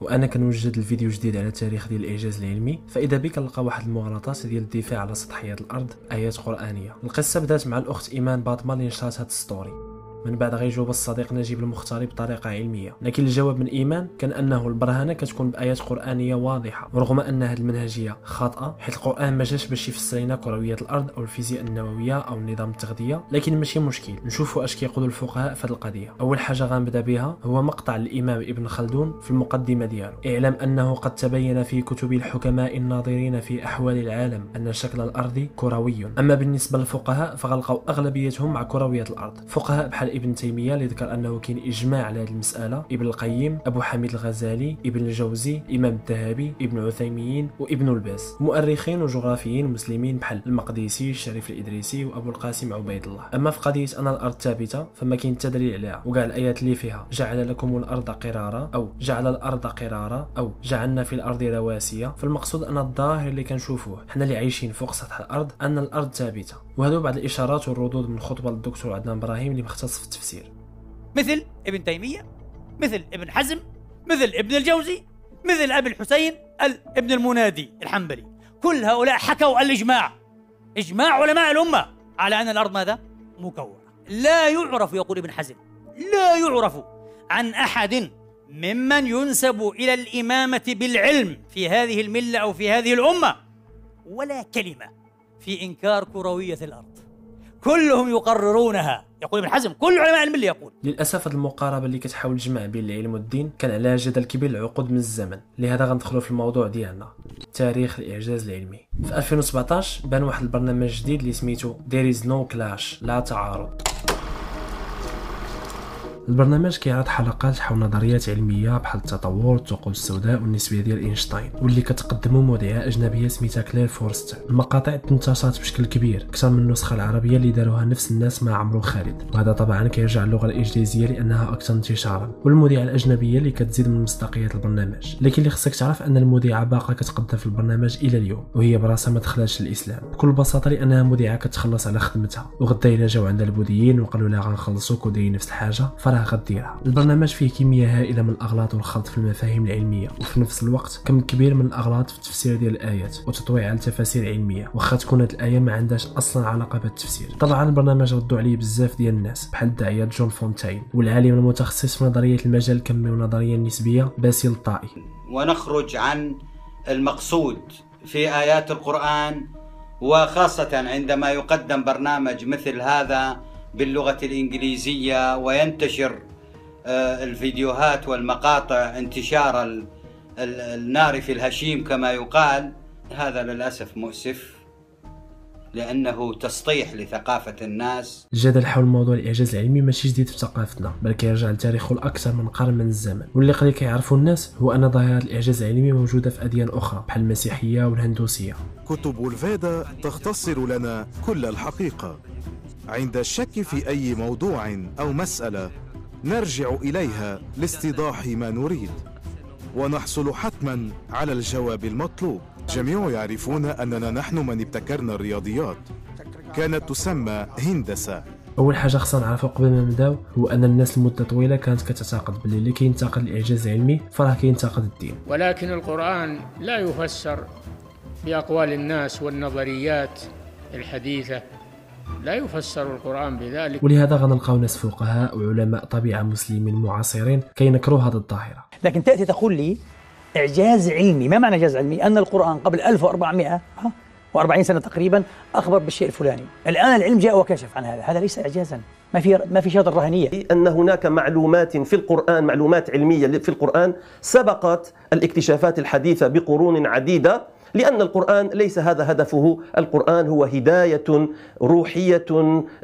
وأنا كنوجد الفيديو جديد على التاريخ ديال الإعجاز العلمي فإذا بك نلقى واحد المغالطات ديال الدفاع على سطحيه الأرض آيات قرآنية. القصة بدأت مع الأخت إيمان باطمه اللي نشرت هاد story من بعد غيجاوب الصديق نجيب المختاري بطريقة علمية. لكن الجواب من إيمان كان أنه البرهنه كتكون بآيات قرآنية واضحة ورغم أن هذه المنهجية خاطئة حيت القرآن ما جاش باش يفسر لنا كروية الأرض أو الفيزياء النووية أو نظام التغذية لكن ماشي مشكل. نشوفوا أش كيقولوا الفقهاء في هذه القضية. أول حاجة غنبدأ بها هو مقطع الإمام ابن خلدون في المقدمة ديالو. اعلم أنه قد تبين في كتب الحكماء الناظرين في أحوال العالم أن شكل الأرض كروي. أما بالنسبة للفقهاء فغلقوا أغلبيتهم مع كروية الأرض. فقهاء بحال ابن تيمية اللي ذكر أنه كاين إجماع على هذه المسألة. ابن القيم أبو حميد الغزالي ابن الجوزي إمام الذهبي ابن عثيمين وابن الباز مؤرخين وجغرافيين مسلمين بحال المقدسي الشريف الإدريسي وأبو القاسم عبيد الله. أما في قضية أن الأرض ثابتة فما كاين تدليل عليها. وكاع الآيات اللي فيها جعل لكم الأرض قرارا أو جعل الأرض قرارا أو جعلنا في الأرض رواسي فالمقصود أن الظاهر اللي كنشوفوه حنا اللي عايشين فوق سطح الأرض أن الأرض ثابتة وهذو بعض الإشارات والردود من خطبة الدكتور عدنان إبراهيم اللي مختص في التفسير. مثل ابن تيمية مثل ابن حزم مثل ابن الجوزي مثل أبي الحسين ابن المنادي الحنبلي. كل هؤلاء حكوا الإجماع. إجماع علماء الأمة. على أن الأرض ماذا؟ مكورة لا يعرف يقول ابن حزم لا يعرف عن أحد ممن ينسب إلى الإمامة بالعلم في هذه الملة أو في هذه الأمة ولا كلمة في إنكار كروية الأرض. كلهم يقررونها. يقول ابن حزم كل علماء اللي يقول. للأسف هذه المقاربة اللي كتحاول تجمع بين العلم والدين كان عليها جدل كبير لعقود من الزمن. لهذا غندخلوا في الموضوع ديالنا. تاريخ الإعجاز العلمي. في 2017 بان واحد البرنامج جديد اللي سميتو There is no clash لا تعارض. البرنامج كيعرض حلقات حول نظريات علمية بحال التطور الثقوب السوداء والنسبيه ديال إينشتاين واللي كتقدمو مذيعه أجنبية سميتها كلير فورستر المقاطع انتشرت بشكل كبير أكثر من النسخة العربية اللي داروها نفس الناس مع عمرو خالد. وهذا طبعا كيرجع اللغة الإنجليزية لأنها أكثر انتشارا. والمذيعه الأجنبية اللي كتزيد من مصداقية البرنامج. لكن اللي خصك تعرف أن المذيعه باقا كتقدم في البرنامج إلى اليوم وهي براسها ما دخلاتش الاسلام بكل بساطة لانها مذيعه كتخلص على خدمتها. وغدا إلا جاو عندها البوذيين وقالوا لها غنخلصوك ودايرين نفس الحاجة فراه غديرها البرنامج فيه كمية هائلة من الأغلاط والخلط في المفاهيم العلمية وفي نفس الوقت كم كبير من الأغلاط في التفسير ديال الآيات وتطويع على تفاسير علمية واخا تكون هاد الآية ما عندهاش أصلا علاقة بالتفسير. طبعا البرنامج ردوا عليه بزاف ديال الناس بحال الداعية جون فونتاين والعالم المتخصص في نظرية المجال الكمي والنظرية النسبية باسيل الطائي ونخرج عن المقصود في آيات القرآن وخاصة عندما يقدم برنامج مثل هذا باللغة الإنجليزية وينتشر آه، الفيديوهات والمقاطع انتشار النار في الهشيم كما يقال. هذا للأسف مؤسف لأنه تسطيح لثقافة الناس. الجدل حول موضوع الإعجاز العلمي ماشي جديد في ثقافتنا بل كيرجع لتاريخه الأكثر من قرن من الزمن. واللي قليل كيعرفوا الناس هو أن ظاهرة الإعجاز العلمي موجودة في أديان أخرى بحال المسيحية والهندوسية. كتب الفيدا تختصر لنا كل الحقيقة. عند الشك في أي موضوع أو مسألة نرجع إليها لاستيضاح ما نريد. ونحصل حتما على الجواب المطلوب. جميع يعرفون أننا نحن من ابتكرنا الرياضيات. كانت تسمى هندسة. أول حاجة خصنا نعرفوا قبل ما نبدأو هو أن الناس لمدة طويلة كانت كتعتقد باللي اللي كينتقد الإعجاز العلمي فراه كينتقد الدين. ولكن القرآن لا يفسر بأقوال الناس والنظريات الحديثة. لا يفسر القرآن بذلك. ولهذا غنلقاو ناس فقهاء وعلماء طبيعة مسلمين معاصرين كينكروا هذه الظاهرة. لكن تأتي تقول لي إعجاز علمي ما معنى إعجاز علمي؟ أن القرآن قبل 1400 و40 سنة تقريبا أخبر بالشيء الفلاني. الآن العلم جاء وكشف عن هذا. هذا ليس إعجازا. ما في ما في شهاده رهنية. أن هناك معلومات في القرآن معلومات علمية في القرآن سبقت الاكتشافات الحديثة بقرون عديدة. لأن القرآن ليس هذا هدفه. القرآن هو هداية روحية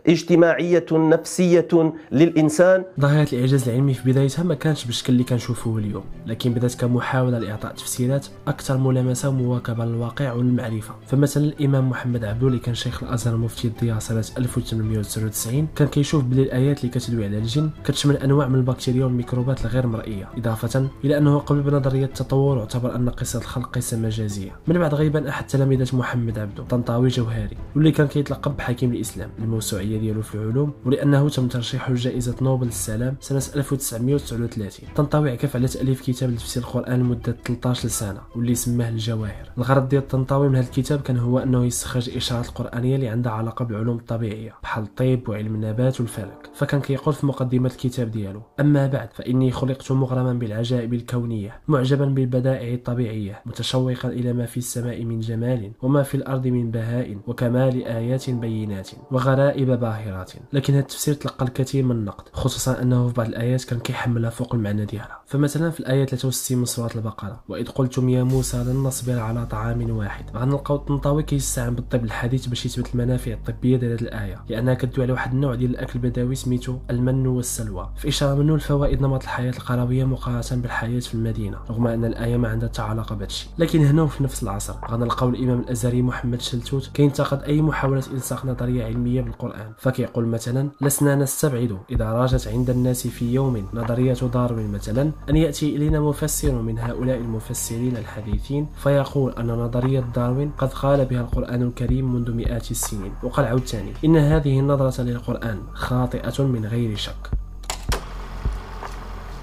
اجتماعية نفسية للإنسان. ظاهرة الإعجاز العلمي في بدايتها ما كانش بالشكل اللي كنشوفوه اليوم لكن بدات كمحاولة لإعطاء تفسيرات أكثر ملامسة ومواكبة للواقع والمعرفة. فمثلا الإمام محمد عبدو اللي كان شيخ الأزهر المفتي الضياء سنة 1899 كان كيشوف بلي الآيات اللي كتدوي على الجن كتشمل أنواع من البكتيريا والميكروبات الغير مرئية. إضافة إلى أنه قبل بنظرية التطور اعتبر أن قصة الخلق قصة مجازية. من بعد غيبان أحد تلامذه محمد عبده طنطاوي جوهري واللي كان كيتلقب بحكيم الإسلام الموسوعيه ديالو في العلوم ولأنه تم ترشيحه لجائزه نوبل للسلام سنة 1939 طنطاوي عكف على تأليف كتاب لتفسير القرآن لمدة 13 سنة واللي سماه الجواهر. الغرض ديال طنطاوي من هذا الكتاب كان هو أنه يستخرج الاشارات القرانيه اللي عندها علاقة بالعلوم الطبيعية بحال الطب وعلم النبات والفلك. فكان كيقول في مقدمة الكتاب ديالو أما بعد فإني خلقت مغرما بالعجائب الكونية معجبا بالبدائع الطبيعية متشوقا إلى ما في السماء من جمال وما في الأرض من بهاء وكمال آيات بينات وغرائب باهرات. لكن هذا التفسير تلقى الكثير من النقد خصوصا أنه في بعض الآيات كان كيحملها فوق المعنى ديالها. فمثلا في الآية 63 من سورة البقرة وإذ قلتم يا موسى لن نصبر على طعام واحد غنلقاو الطنطاوي كيستعن بالطب الحديث باش يثبت المنافع الطبية ديال هذه الآية. لأنها كدوي على واحد النوع ديال الأكل البدوي سميتو المن والسلوى. في إشارة منه لفوائد نمط الحياة القروية مقارنة بالحياة في المدينة رغم أن الآية ما عندها حتى علاقة بهذا لكن هنا وفي نفس غنلقاو الإمام الأزهري محمد شلتوت كينتقد أي محاولة إلصاق نظرية علمية بالقرآن. فكيقول مثلا لسنا نستبعد إذا راجت عند الناس في يوم نظرية داروين مثلا أن يأتي إلينا مفسر من هؤلاء المفسرين الحديثين فيقول أن نظرية داروين قد قال بها القرآن الكريم منذ مئات السنين. وقال عاوتاني إن هذه النظرة للقرآن خاطئة من غير شك.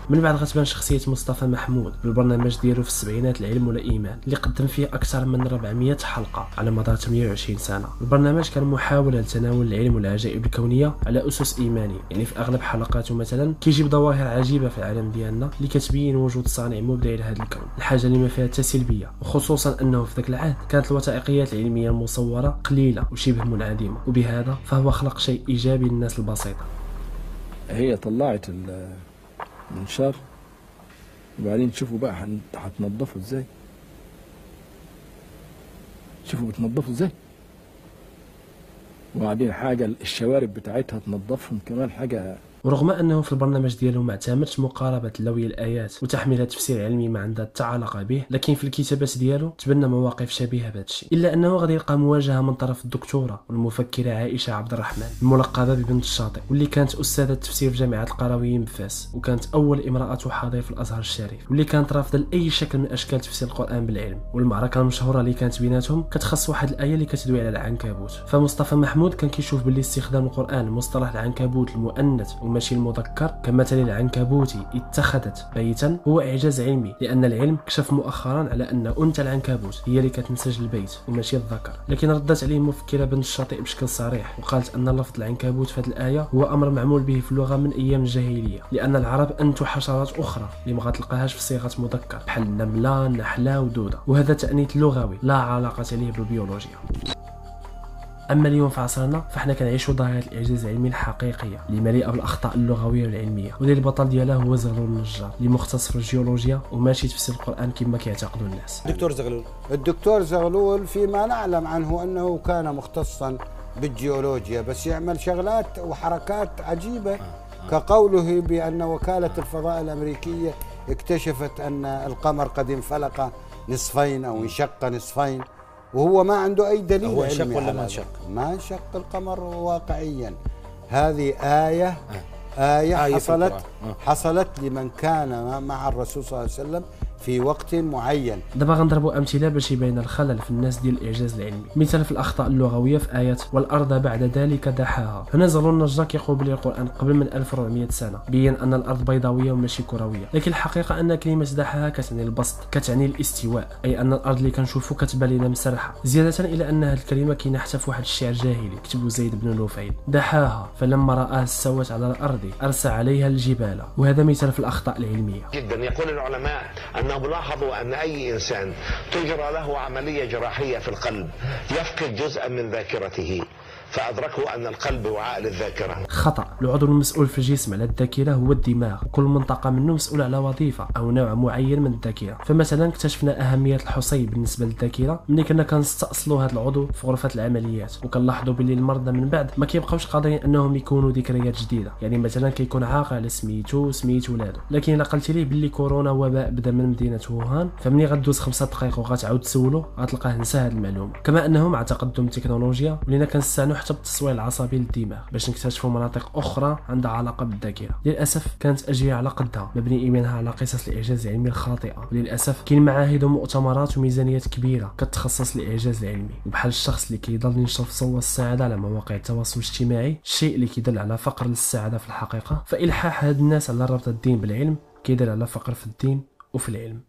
من بعد غتبان شخصية مصطفى محمود بالبرنامج ديالو في السبعينات العلم ولا إيمان اللي قدم فيه أكثر من 400 حلقة على مدار 28 سنة. البرنامج كان محاولة لتناول العلم والعجائب الكونية على أسس إيمانية يعني في أغلب حلقاته مثلا كيجيب ظواهر عجيبة في العالم ديالنا اللي كتبين وجود صانع مبدع لهذا الكون. الحاجة اللي ما فيها حتى سلبية وخصوصا أنه في ذاك العهد كانت الوثائقيات العلمية المصورة قليلة وشبه منعدمة وبهذا فهو خلق شيء إيجابي للناس البسيطة. هي طلعت المنشار وبعدين تشوفوا بقى هتنضفوا إزاي. شوفوا بتنضفوا إزاي. وبعدين حاجة الشوارب بتاعتها تنضفهم كمان حاجة ورغم انه في البرنامج ديالو ما اعتمدش مقاربة لوي الآيات وتحميلها تفسير علمي ما عندها حتى علاقه به لكن في الكتابات ديالو تبنى مواقف شبيهة بهذا الشيء. إلا أنه غادي يلقى مواجهة من طرف الدكتورة والمفكرة عائشة عبد الرحمن الملقبة ببنت الشاطئ واللي كانت أستاذة تفسير في جامعه القرويين بفاس وكانت أول امرأة تحاضر في الأزهر الشريف واللي كانت رافضة لأي شكل من أشكال تفسير القرآن بالعلم. والمعركة المشهورة اللي كانت بيناتهم كتخص واحد الآية اللي كتدوي على العنكبوت. فمصطفى محمود كان كيشوف باللي استخدام القرآن مصطلح العنكبوت المؤنث وماشي المذكر كمثل العنكبوت اتخذت بيتا. هو إعجاز علمي لأن العلم كشف مؤخرا على أن أنثى العنكبوت هي اللي كتنسج البيت وماشي الذكر. لكن ردت عليه مفكرة بنت الشاطئ بشكل صريح وقالت أن لفظ العنكبوت في هذه الآية هو أمر معمول به في اللغة من أيام الجاهلية لأن العرب أنتوا حشرات أخرى اللي ما غتلقاهاش في صيغه مذكر بحال النملة النحلة ودودة. وهذا تأنيث لغوي لا علاقة له بالبيولوجيا. أما اليوم في عصرنا فإحنا كنعيشوا ظاهره الإعجاز العلمي الحقيقية اللي مليئه بالاخطاء اللغوية والعلمية. واللي البطل ديالها هو زغلول النجار اللي مختص في الجيولوجيا وماشي تفسير القرآن كما كيعتقدوا الناس. دكتور زغلول. الدكتور زغلول فيما نعلم عنه أنه كان مختصا بالجيولوجيا بس يعمل شغلات وحركات عجيبة. كقوله بأن وكالة الفضاء الأمريكية اكتشفت أن القمر قد انفلق نصفين أو انشق نصفين. وهو ما عنده أي دليل هو انشق ولا ما. انشق؟ ما انشق القمر واقعيا هذه آية آية آية في حصلت. آه. حصلت لمن كان مع الرسول صلى الله عليه وسلم في وقت معين. دابا غنضربوا أمثلة باش يبين الخلل في الناس ديال الإعجاز العلمي. مثال في الأخطاء اللغوية في إيه والأرض بعد ذلك دحاها. هنا زغلول النجار كيقول بلي القرآن قبل من 1400 سنة. بين أن الأرض بيضاوية وماشي كروية. لكن الحقيقة أن كلمة دحاها كتعني البسط كتعني الاستواء. أي أن الأرض اللي كنشوفو كتبان لنا مسرحة. زيادة إلى أن هذه الكلمة كاينة حتى في واحد الشعر جاهلي كتبه زيد بن نفيل دحاها فلما رآها استوت على الأرض أرسى عليها الجبال. وهذا مثال في الأخطاء العلمية. جدا. يقول العلماء انهم لاحظوا ان اي انسان تجرى له عملية جراحية في القلب يفقد جزءا من ذاكرته. فادركوا أن القلب وعاء للذاكره خطأ. العضو المسؤول في الجسم على الذاكرة هو الدماغ. وكل منطقة منه مسؤولة على وظيفة أو نوع معين من الذاكرة. فمثلا اكتشفنا أهمية الحصي بالنسبة للذاكرة. ملي كنا كنستأصلوا هذا العضو في غرفة العمليات وكنلاحظوا باللي المرضى من بعد ما كيبقاوش قادرين أنهم يكونوا ذكريات جديدة. يعني مثلا كيكون عاقل على سميتو سميت ولادو. لكن إلا قلت ليه باللي كورونا وباء بدأ من مدينة ووهان فملي غدوز خمسة دقائق وغتعاود تسولو غتلقاه نسى هذه المعلومة كما أنه مع تقدم التكنولوجيا ولينا كنستعنوا حتى بالتصوير العصبي للدماغ باش نكتشفوا مناطق أخرى عندها علاقة بالذاكرة. للأسف كانت اجيال على قدها مبني ايمانها على قصص الاعجاز العلمي الخاطئة. وللاسف كاين معاهد ومؤتمرات وميزانيات كبيرة كتخصص الاعجاز العلمي وبحال الشخص اللي كيضل ينشر في صور السعادة على مواقع التواصل الاجتماعي الشيء اللي كيدل على فقر للسعادة في الحقيقة. فإلحاح هاد الناس على ربط الدين بالعلم كيدل على فقر في الدين وفي العلم.